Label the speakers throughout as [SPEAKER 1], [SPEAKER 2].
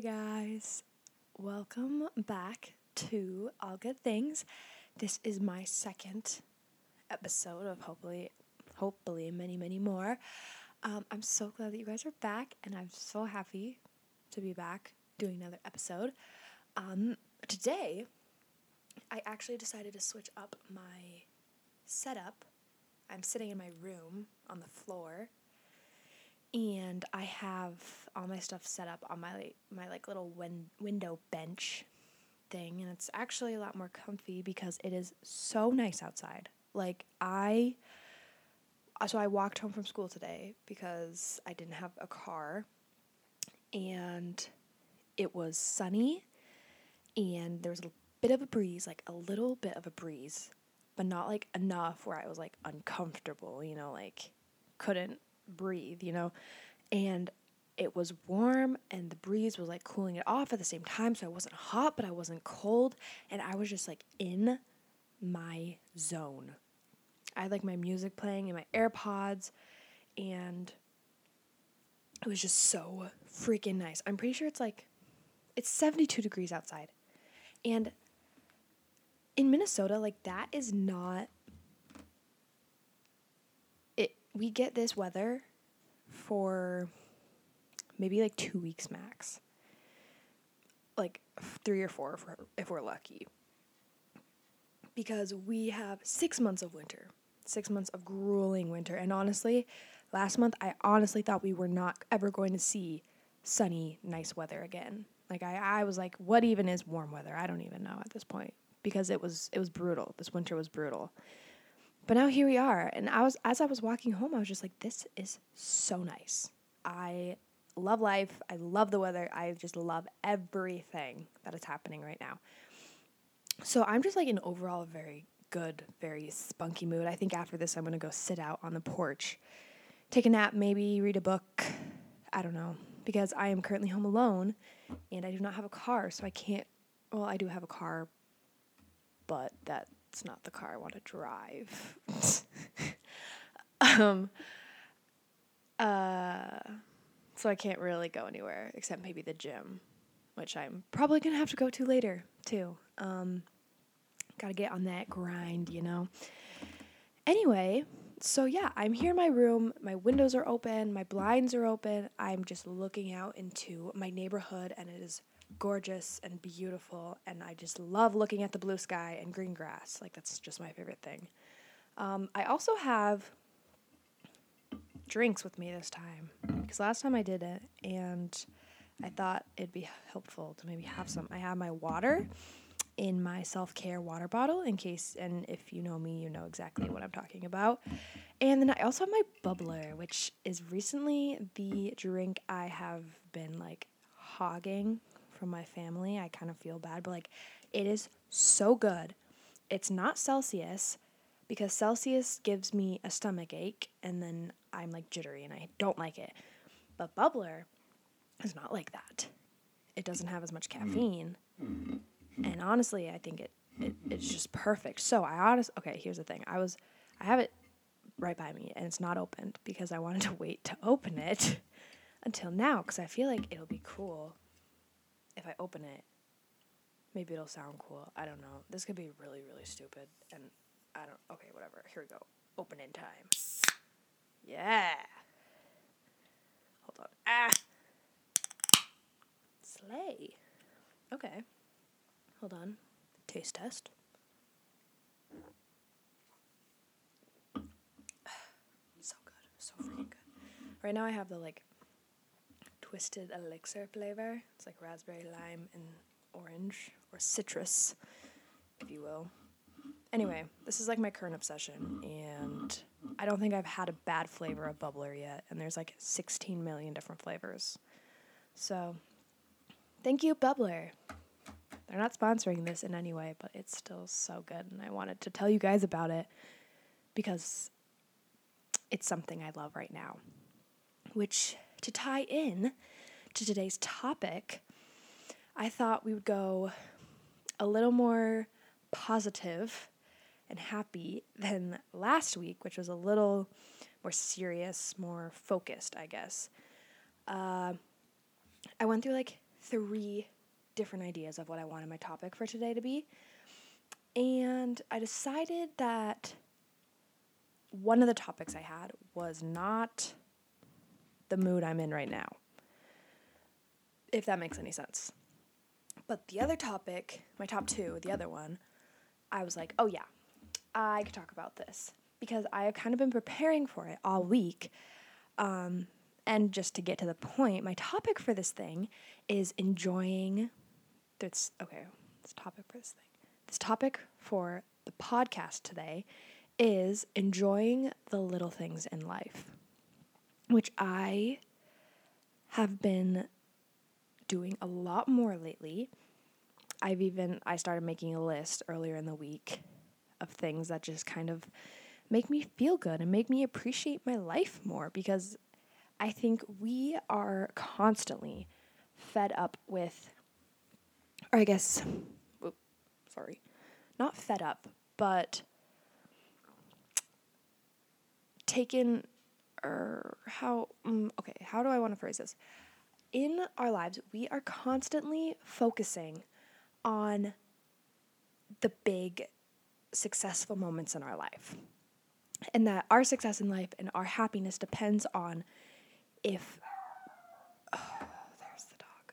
[SPEAKER 1] Hey guys, welcome back to All Good Things. This is my second episode of hopefully, hopefully many, many more. Um, I'm so glad that you guys are back, and I'm so happy to be back doing another episode. Um, today, I actually decided to switch up my setup. I'm sitting in my room on the floor and I have all my stuff set up on my my like little win- window bench thing and it's actually a lot more comfy because it is so nice outside. Like I so I walked home from school today because I didn't have a car and it was sunny and there was a bit of a breeze, like a little bit of a breeze, but not like enough where I was like uncomfortable, you know, like couldn't breathe, you know? And it was warm and the breeze was like cooling it off at the same time. So I wasn't hot, but I wasn't cold. And I was just like in my zone. I had like my music playing in my AirPods and it was just so freaking nice. I'm pretty sure it's like, it's 72 degrees outside. And in Minnesota, like that is not we get this weather for maybe like two weeks max. Like three or four if we're, if we're lucky. Because we have six months of winter, six months of grueling winter. And honestly, last month I honestly thought we were not ever going to see sunny, nice weather again. Like I, I was like, what even is warm weather? I don't even know at this point because it was it was brutal. This winter was brutal. But now here we are. And I was as I was walking home, I was just like, this is so nice. I love life. I love the weather. I just love everything that is happening right now. So I'm just like in overall very good, very spunky mood. I think after this I'm gonna go sit out on the porch, take a nap, maybe read a book. I don't know. Because I am currently home alone and I do not have a car, so I can't well, I do have a car, but that it's not the car I want to drive. um, uh, so I can't really go anywhere except maybe the gym, which I'm probably gonna have to go to later too. Um, gotta get on that grind, you know. Anyway, so yeah, I'm here in my room. My windows are open, my blinds are open. I'm just looking out into my neighborhood, and it is gorgeous and beautiful, and I just love looking at the blue sky and green grass. Like, that's just my favorite thing. Um, I also have drinks with me this time because last time I did it, and I thought it'd be helpful to maybe have some. I have my water in my self care water bottle in case, and if you know me, you know exactly what I'm talking about. And then I also have my bubbler, which is recently the drink I have been like hogging from my family. I kind of feel bad, but like it is so good. It's not Celsius because Celsius gives me a stomach ache and then I'm like jittery and I don't like it. But Bubbler is not like that. It doesn't have as much mm. caffeine. Mm-hmm. And honestly, I think it, it it's just perfect. So I honestly okay, here's the thing. I was I have it right by me and it's not opened because I wanted to wait to open it until now because I feel like it'll be cool if I open it, maybe it'll sound cool. I don't know. This could be really, really stupid. And I don't. Okay, whatever. Here we go. Open in time. Yeah. Hold on. Ah. Slay. Okay. Hold on. Taste test. So good. So freaking good. Right now I have the like twisted elixir flavor. It's like raspberry, lime, and orange, or citrus, if you will. Anyway, this is like my current obsession, and I don't think I've had a bad flavor of bubbler yet, and there's like 16 million different flavors. So, thank you, Bubbler. They're not sponsoring this in any way, but it's still so good, and I wanted to tell you guys about it because it's something I love right now. Which to tie in to today's topic, I thought we would go a little more positive and happy than last week, which was a little more serious, more focused, I guess. Uh, I went through like three different ideas of what I wanted my topic for today to be. And I decided that one of the topics I had was not the mood I'm in right now. If that makes any sense. But the other topic, my top two, the other one, I was like, oh yeah, I could talk about this because I have kind of been preparing for it all week. Um, and just to get to the point, my topic for this thing is enjoying this. Okay, this topic for this thing. This topic for the podcast today is enjoying the little things in life, which I have been doing a lot more lately. I've even I started making a list earlier in the week of things that just kind of make me feel good and make me appreciate my life more because I think we are constantly fed up with or I guess sorry. Not fed up, but taken or how um, okay how do i want to phrase this? In our lives we are constantly focusing on the big successful moments in our life. And that our success in life and our happiness depends on if oh, there's the dog.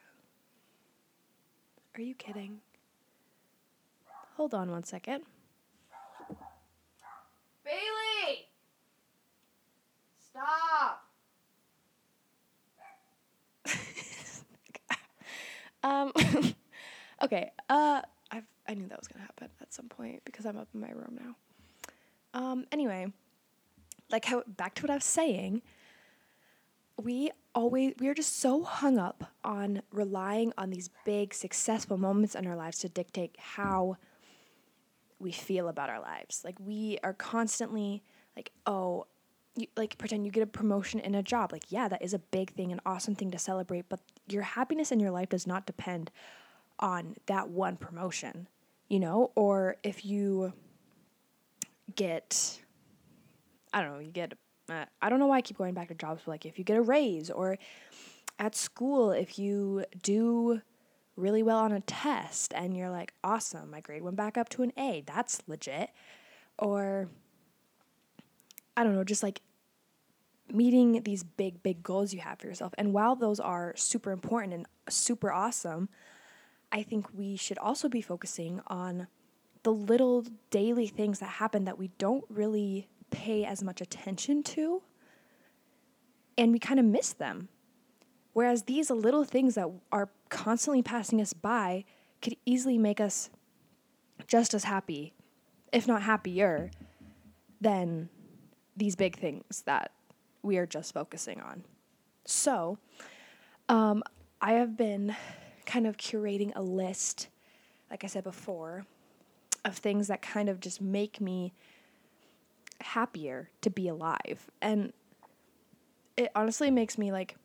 [SPEAKER 1] Are you kidding? Hold on one second. Bailey Stop. um. okay. Uh. I I knew that was gonna happen at some point because I'm up in my room now. Um. Anyway, like how back to what I was saying. We always we are just so hung up on relying on these big successful moments in our lives to dictate how we feel about our lives. Like we are constantly like, oh, you, like pretend you get a promotion in a job. Like yeah that is a big thing an awesome thing to celebrate but your happiness in your life does not depend on that one promotion you know? Or if you get i don't know you get uh, i don't know why i keep going back to jobs but like if you get a raise or at school if you do really well on a test and you're like awesome my grade went back up to an a that's legit. Or I don't know, just like meeting these big, big goals you have for yourself. And while those are super important and super awesome, I think we should also be focusing on the little daily things that happen that we don't really pay as much attention to and we kind of miss them. Whereas these little things that are constantly passing us by could easily make us just as happy, if not happier, than these big things that we are just focusing on. So, um, I have been kind of curating a list, like I said before, of things that kind of just make me happier to be alive. And it honestly makes me like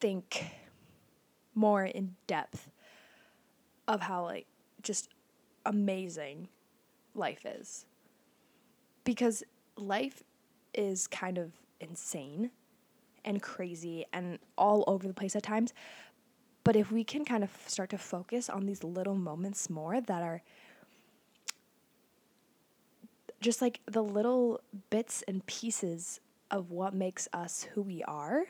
[SPEAKER 1] think more in depth of how like just amazing life is. Because life is kind of insane and crazy and all over the place at times. But if we can kind of start to focus on these little moments more that are just like the little bits and pieces of what makes us who we are,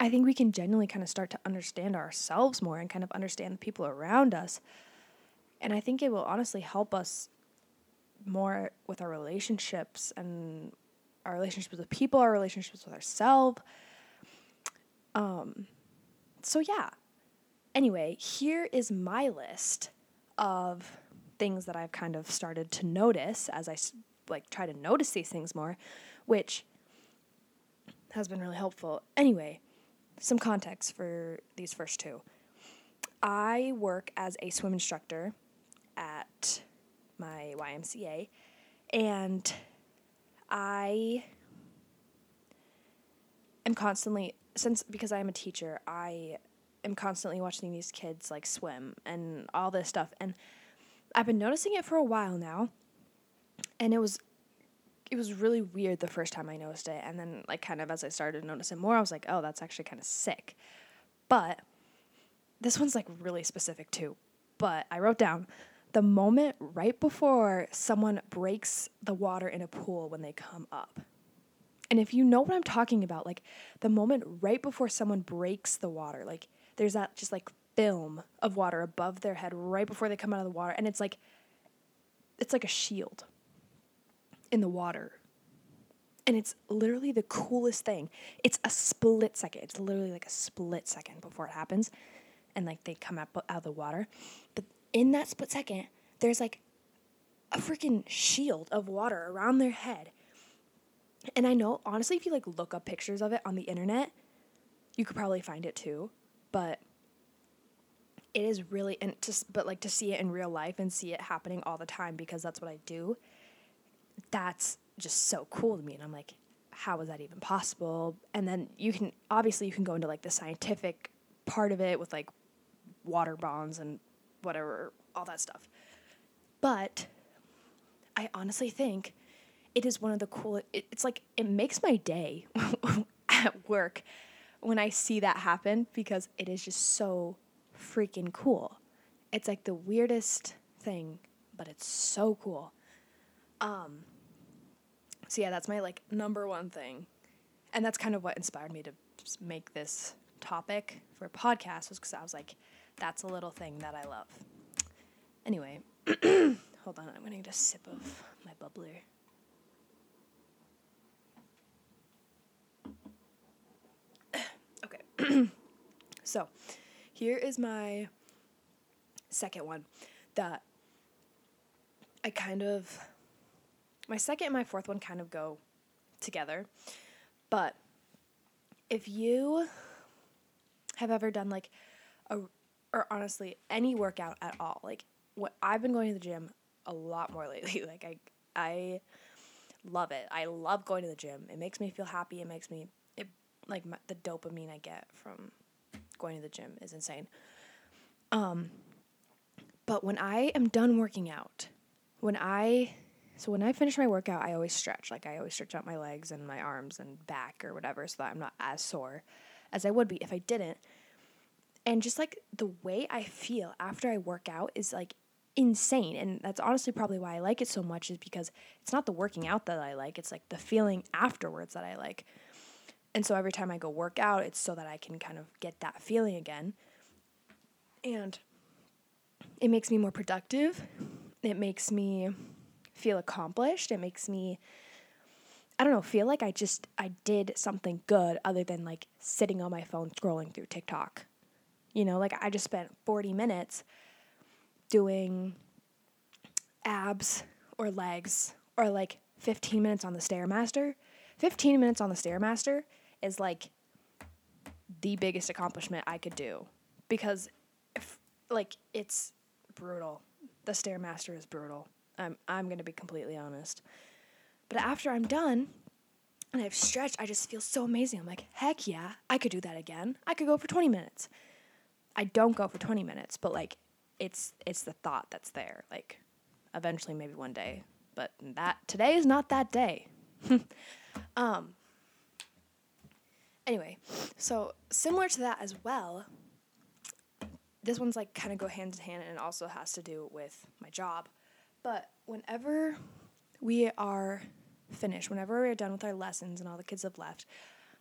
[SPEAKER 1] I think we can genuinely kind of start to understand ourselves more and kind of understand the people around us. And I think it will honestly help us more with our relationships and our relationships with people, our relationships with ourselves. Um, so yeah. Anyway, here is my list of things that I've kind of started to notice as I like try to notice these things more, which has been really helpful. Anyway, some context for these first two. I work as a swim instructor at my YMCA and I am constantly since because I am a teacher, I am constantly watching these kids like swim and all this stuff and I've been noticing it for a while now. And it was it was really weird the first time I noticed it and then like kind of as I started to notice it more, I was like, "Oh, that's actually kind of sick." But this one's like really specific too, but I wrote down the moment right before someone breaks the water in a pool when they come up. And if you know what I'm talking about, like the moment right before someone breaks the water, like there's that just like film of water above their head right before they come out of the water and it's like it's like a shield in the water. And it's literally the coolest thing. It's a split second. It's literally like a split second before it happens and like they come out out of the water. But in that split second, there's like a freaking shield of water around their head. And I know honestly if you like look up pictures of it on the internet, you could probably find it too, but it is really and just but like to see it in real life and see it happening all the time because that's what I do. That's just so cool to me and I'm like how is that even possible? And then you can obviously you can go into like the scientific part of it with like water bonds and whatever all that stuff. But I honestly think it is one of the coolest. It, it's like it makes my day at work when I see that happen because it is just so freaking cool. It's like the weirdest thing, but it's so cool. Um so yeah, that's my like number one thing. And that's kind of what inspired me to make this topic for a podcast was cuz I was like that's a little thing that I love. Anyway, hold on, I'm to get a sip of my bubbler. okay. so, here is my second one that I kind of my second and my fourth one kind of go together. But if you have ever done like a or honestly any workout at all, like what I've been going to the gym a lot more lately. Like I I love it. I love going to the gym. It makes me feel happy. It makes me it like my, the dopamine I get from going to the gym is insane. Um but when I am done working out, when I so when I finish my workout, I always stretch. Like I always stretch out my legs and my arms and back or whatever so that I'm not as sore as I would be if I didn't. And just like the way I feel after I work out is like insane. And that's honestly probably why I like it so much, is because it's not the working out that I like, it's like the feeling afterwards that I like. And so every time I go work out, it's so that I can kind of get that feeling again. And it makes me more productive. It makes me feel accomplished. It makes me I don't know, feel like I just I did something good other than like sitting on my phone scrolling through TikTok. You know, like I just spent 40 minutes doing abs or legs or like 15 minutes on the Stairmaster. 15 minutes on the Stairmaster is like the biggest accomplishment I could do because if, like it's brutal. The Stairmaster is brutal. I'm I'm going to be completely honest. But after I'm done and I've stretched, I just feel so amazing. I'm like, "Heck yeah, I could do that again. I could go for 20 minutes." I don't go for 20 minutes, but like it's it's the thought that's there. Like eventually maybe one day, but that today is not that day. um anyway, so similar to that as well, this one's like kind of go hand in hand and also has to do with my job. But whenever we are finished, whenever we're done with our lessons and all the kids have left,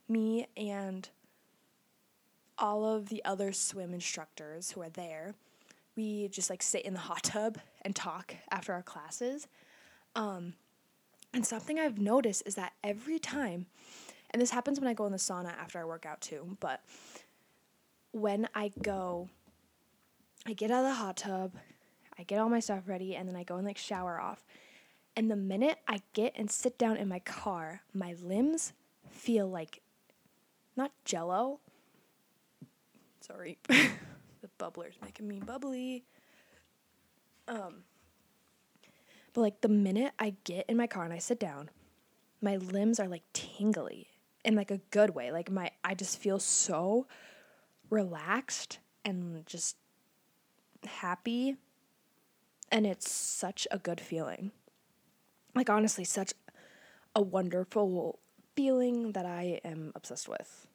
[SPEAKER 1] me and all of the other swim instructors who are there, we just like sit in the hot tub and talk after our classes. Um, and something I've noticed is that every time, and this happens when I go in the sauna after I work out too, but when I go, I get out of the hot tub, I get all my stuff ready, and then I go and like shower off. And the minute I get and sit down in my car, my limbs feel like not jello, Sorry. the bubbler's making me bubbly. Um, but like the minute I get in my car and I sit down, my limbs are like tingly in like a good way. Like my I just feel so relaxed and just happy and it's such a good feeling. Like honestly such a wonderful feeling that I am obsessed with.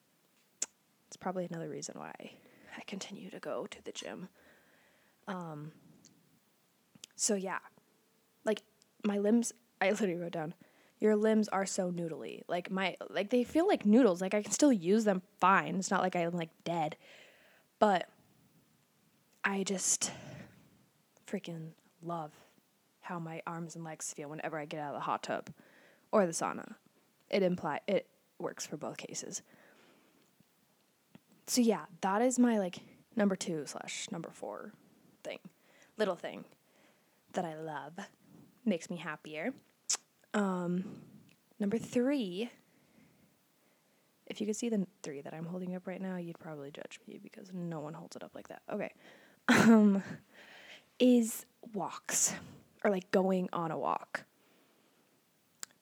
[SPEAKER 1] It's probably another reason why I continue to go to the gym. Um, so yeah, like my limbs, I literally wrote down, your limbs are so noodly. Like my, like they feel like noodles. Like I can still use them fine. It's not like I'm like dead, but I just freaking love how my arms and legs feel whenever I get out of the hot tub or the sauna. It imply it works for both cases. So yeah, that is my like number two slash number four thing, little thing that I love, makes me happier. Um, number three. If you could see the three that I'm holding up right now, you'd probably judge me because no one holds it up like that. Okay. Um, is walks or like going on a walk.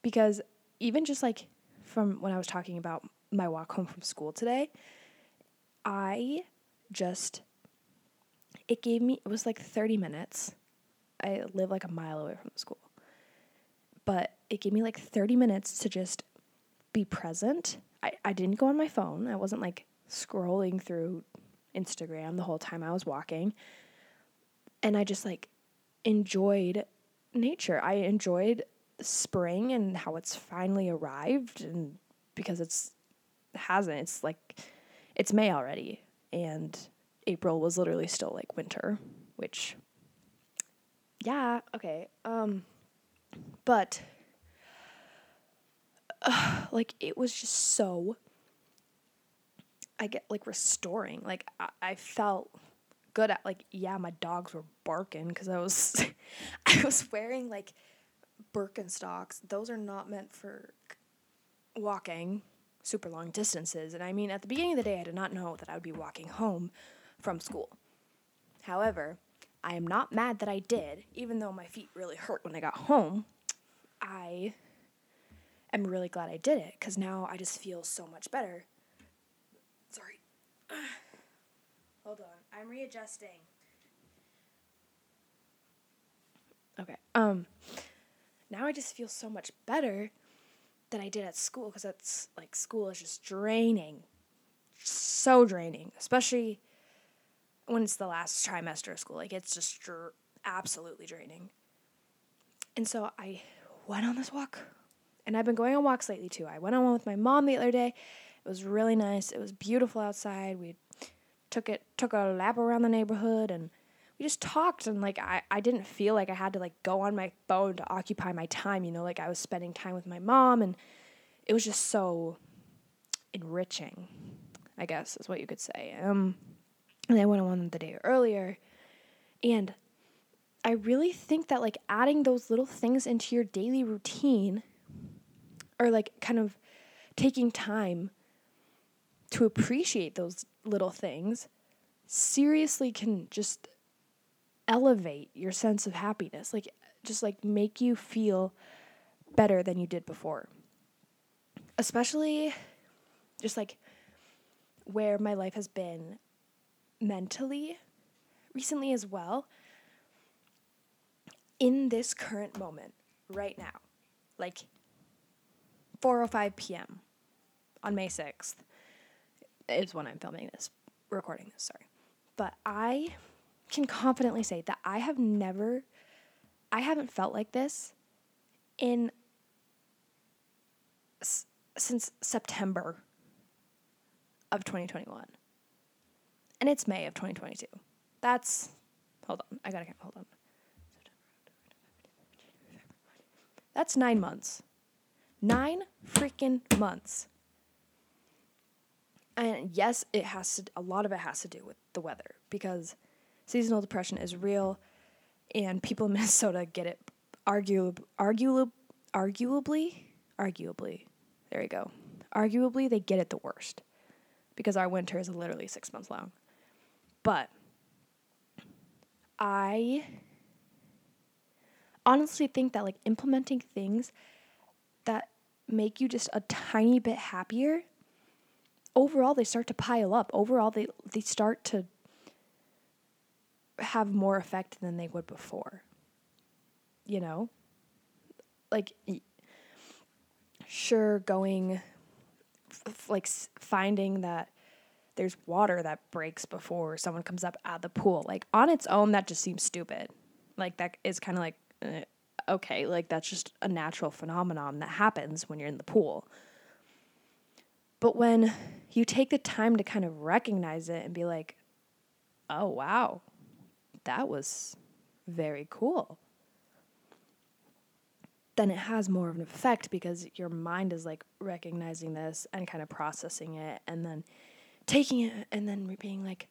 [SPEAKER 1] Because even just like from when I was talking about my walk home from school today, I just, it gave me, it was like 30 minutes. I live like a mile away from the school. But it gave me like 30 minutes to just be present. I, I didn't go on my phone. I wasn't like scrolling through Instagram the whole time I was walking. And I just like enjoyed nature. I enjoyed spring and how it's finally arrived and because it's hasn't it's like it's May already and April was literally still like winter, which yeah, okay. Um but uh, like it was just so I get like restoring. Like I, I felt good at like yeah, my dogs were barking because I was I was wearing like Birkenstocks. Those are not meant for walking super long distances. And I mean, at the beginning of the day, I did not know that I would be walking home from school. However, I am not mad that I did, even though my feet really hurt when I got home. I am really glad I did it because now I just feel so much better. Sorry. Hold on. I'm readjusting. Okay. Um now I just feel so much better than I did at school because that's like school is just draining. So draining, especially when it's the last trimester of school. Like it's just dr- absolutely draining. And so I went on this walk. And I've been going on walks lately too. I went on one with my mom the other day. It was really nice. It was beautiful outside. We took it took a lap around the neighborhood and we just talked and like I, I didn't feel like I had to like go on my phone to occupy my time, you know, like I was spending time with my mom and it was just so enriching, I guess is what you could say. Um and I went on the day earlier and I really think that like adding those little things into your daily routine or like kind of taking time to appreciate those little things seriously can just elevate your sense of happiness like just like make you feel better than you did before especially just like where my life has been mentally recently as well in this current moment right now like 4:05 p.m. on May 6th is when I'm filming this, recording this, sorry. But I can confidently say that I have never, I haven't felt like this in s- since September of 2021. And it's May of 2022. That's, hold on, I gotta get hold on. That's nine months. Nine freaking months. And yes, it has to, a lot of it has to do with the weather because seasonal depression is real and people in Minnesota get it arguably, arguably, arguably, there you go. Arguably, they get it the worst because our winter is literally six months long. But I honestly think that like implementing things that make you just a tiny bit happier overall they start to pile up overall they they start to have more effect than they would before you know like sure going like finding that there's water that breaks before someone comes up out of the pool. Like on its own, that just seems stupid. Like that is kind of like, uh, okay, like that's just a natural phenomenon that happens when you're in the pool. But when you take the time to kind of recognize it and be like, oh, wow, that was very cool, then it has more of an effect because your mind is like recognizing this and kind of processing it and then taking it and then being like,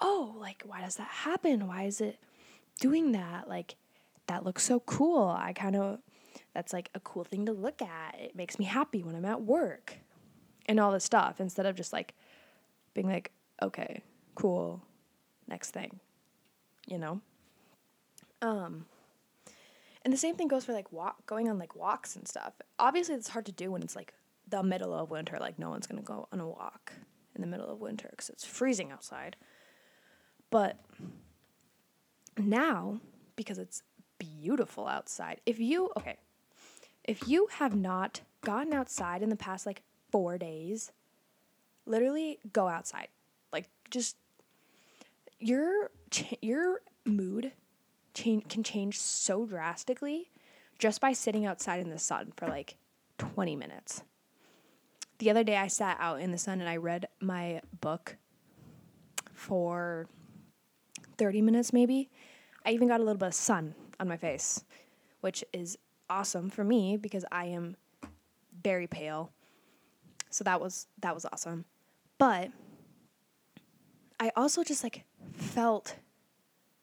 [SPEAKER 1] oh, like, why does that happen? Why is it doing that? Like, that looks so cool. I kind of, that's like a cool thing to look at. It makes me happy when I'm at work and all this stuff instead of just like being like, okay, cool, next thing, you know? Um, and the same thing goes for like walk, going on like walks and stuff. Obviously, it's hard to do when it's like the middle of winter. Like, no one's going to go on a walk in the middle of winter because it's freezing outside. But now, because it's beautiful outside, if you, okay, if you have not gotten outside in the past like four days, literally go outside. Like, just your, your mood change, can change so drastically just by sitting outside in the sun for like 20 minutes the other day I sat out in the sun and I read my book for 30 minutes maybe. I even got a little bit of sun on my face, which is awesome for me because I am very pale. So that was that was awesome. But I also just like felt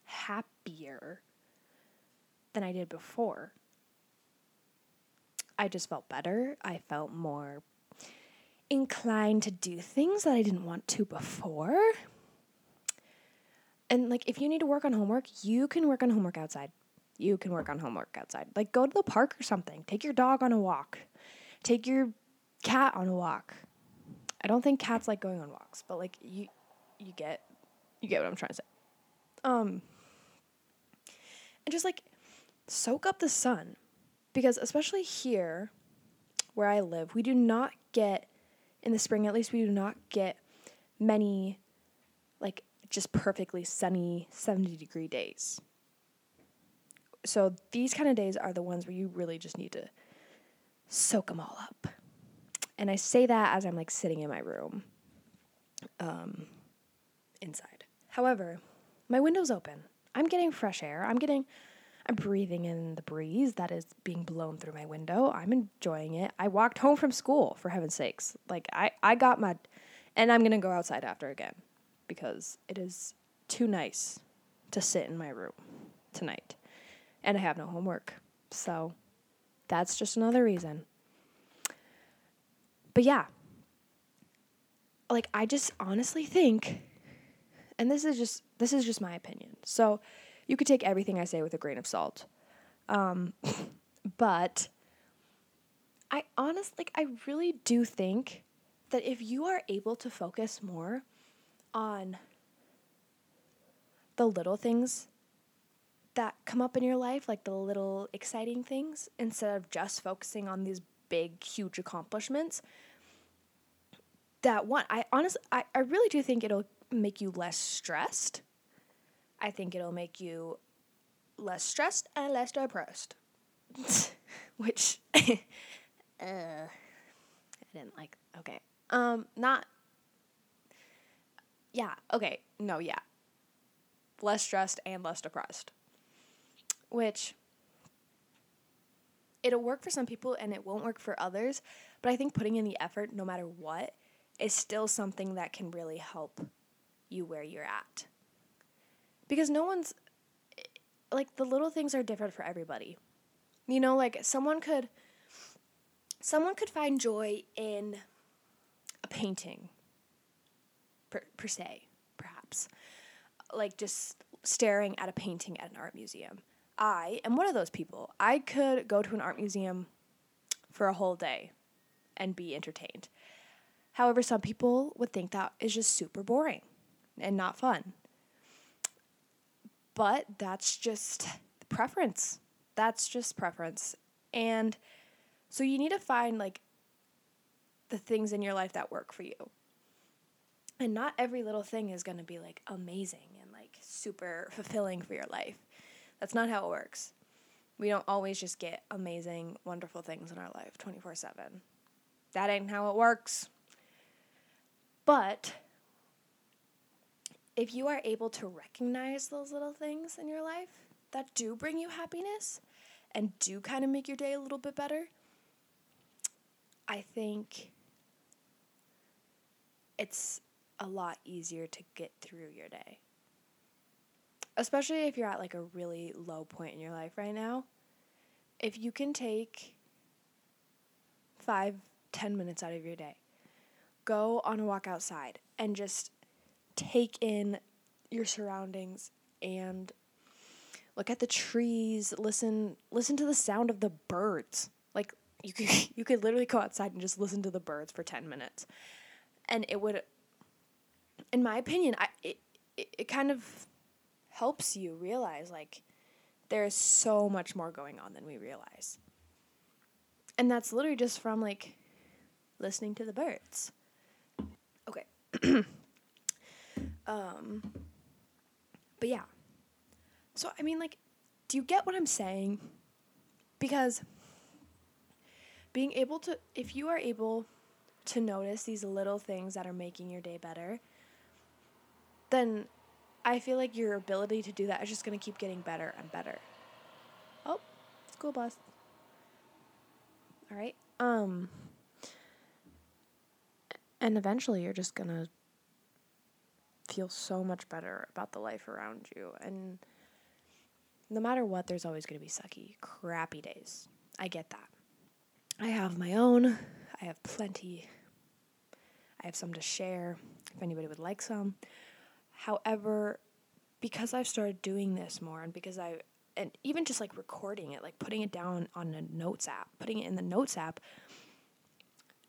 [SPEAKER 1] happier than I did before. I just felt better. I felt more inclined to do things that I didn't want to before. And like if you need to work on homework, you can work on homework outside. You can work on homework outside. Like go to the park or something. Take your dog on a walk. Take your cat on a walk. I don't think cats like going on walks, but like you you get you get what I'm trying to say. Um and just like soak up the sun because especially here where I live, we do not get in the spring at least we do not get many like just perfectly sunny 70 degree days. So these kind of days are the ones where you really just need to soak them all up. And I say that as I'm like sitting in my room um, inside. However, my window's open. I'm getting fresh air. I'm getting I'm breathing in the breeze that is being blown through my window. I'm enjoying it. I walked home from school, for heaven's sakes. Like, I, I got my. And I'm going to go outside after again because it is too nice to sit in my room tonight. And I have no homework. So that's just another reason. But yeah. Like, I just honestly think. And this is just this is just my opinion. So you could take everything I say with a grain of salt. Um, but I honestly, like, I really do think that if you are able to focus more on the little things that come up in your life, like the little exciting things, instead of just focusing on these big, huge accomplishments, that one, I honestly, I, I really do think it'll make you less stressed I think it'll make you less stressed and less depressed. Which uh, I didn't like. Okay. Um not Yeah, okay. No, yeah. Less stressed and less depressed. Which it'll work for some people and it won't work for others, but I think putting in the effort no matter what is still something that can really help you where you're at because no one's like the little things are different for everybody. You know, like someone could someone could find joy in a painting per, per se, perhaps. Like just staring at a painting at an art museum. I am one of those people. I could go to an art museum for a whole day and be entertained. However, some people would think that is just super boring and not fun. But that's just preference. That's just preference. And so you need to find like the things in your life that work for you. And not every little thing is going to be like amazing and like super fulfilling for your life. That's not how it works. We don't always just get amazing, wonderful things in our life 24 7. That ain't how it works. But if you are able to recognize those little things in your life that do bring you happiness and do kind of make your day a little bit better, I think it's a lot easier to get through your day. Especially if you're at like a really low point in your life right now. If you can take five, ten minutes out of your day, go on a walk outside and just take in your surroundings and look at the trees, listen listen to the sound of the birds. Like you could you could literally go outside and just listen to the birds for 10 minutes. And it would in my opinion, I it, it, it kind of helps you realize like there is so much more going on than we realize. And that's literally just from like listening to the birds. Okay. um but yeah. So I mean like do you get what I'm saying? Because being able to if you are able to notice these little things that are making your day better, then I feel like your ability to do that is just going to keep getting better and better. Oh, school bus. All right. Um and eventually you're just going to feel so much better about the life around you and no matter what there's always going to be sucky, crappy days. I get that. I have my own. I have plenty. I have some to share if anybody would like some. However, because I've started doing this more and because I and even just like recording it, like putting it down on a notes app, putting it in the notes app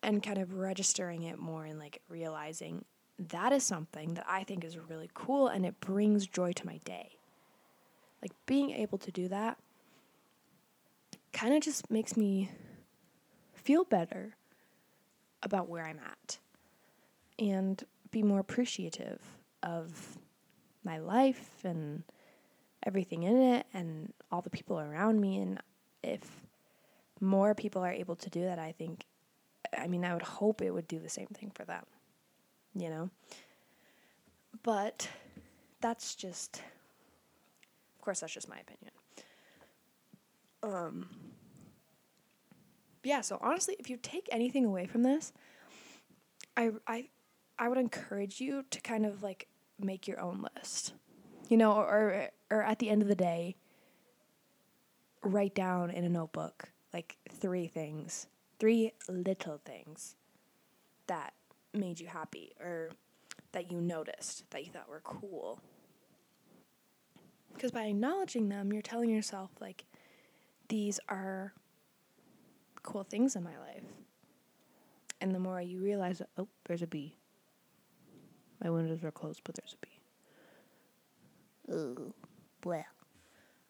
[SPEAKER 1] and kind of registering it more and like realizing that is something that I think is really cool and it brings joy to my day. Like being able to do that kind of just makes me feel better about where I'm at and be more appreciative of my life and everything in it and all the people around me. And if more people are able to do that, I think, I mean, I would hope it would do the same thing for them, you know? But that's just, of course, that's just my opinion. Um, yeah, so honestly, if you take anything away from this, I, I, I would encourage you to kind of like make your own list. You know, or or at the end of the day, write down in a notebook like three things, three little things that made you happy or that you noticed that you thought were cool. Because by acknowledging them, you're telling yourself, like, these are cool things in my life. And the more you realize, that, oh, there's a bee. My windows are closed, but there's a bee. Ooh, blah.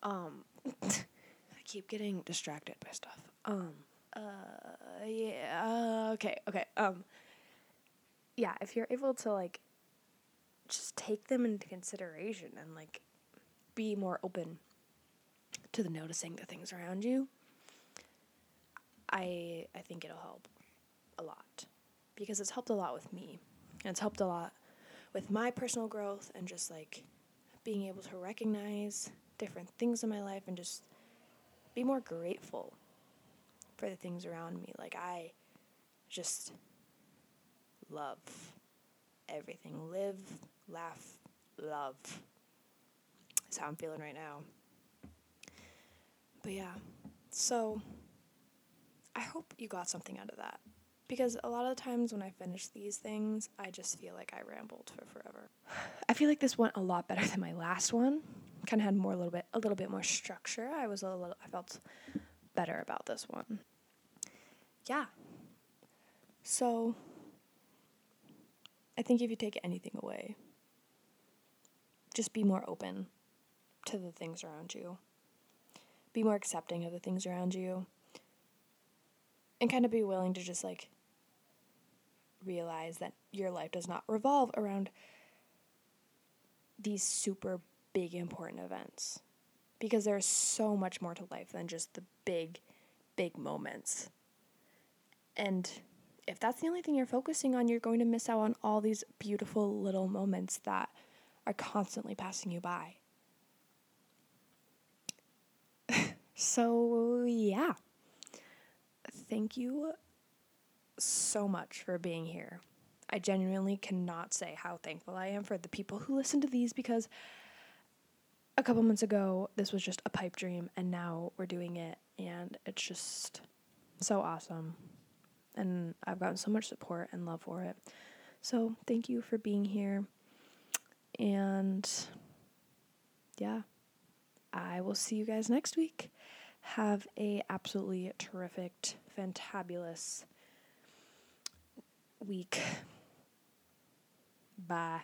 [SPEAKER 1] Um, I keep getting distracted by stuff. Um, uh, yeah, uh, okay, okay. Um, yeah, if you're able to like just take them into consideration and like be more open to the noticing the things around you, I I think it'll help a lot because it's helped a lot with me. And it's helped a lot with my personal growth and just like being able to recognize different things in my life and just be more grateful for the things around me. Like I just love everything. Live, laugh, love. That's how I'm feeling right now. But yeah, so I hope you got something out of that. Because a lot of the times when I finish these things, I just feel like I rambled for forever. I feel like this went a lot better than my last one. Kind of had more a little bit a little bit more structure. I was a little I felt better about this one. Yeah. So I think if you take anything away, just be more open to the things around you. Be more accepting of the things around you. And kind of be willing to just like realize that your life does not revolve around these super big important events because there's so much more to life than just the big big moments and if that's the only thing you're focusing on you're going to miss out on all these beautiful little moments that are constantly passing you by so yeah thank you so much for being here. I genuinely cannot say how thankful I am for the people who listen to these because a couple months ago this was just a pipe dream and now we're doing it and it's just so awesome. And I've gotten so much support and love for it. So, thank you for being here. And yeah, I will see you guys next week. Have a absolutely terrific, fantabulous week. Bye.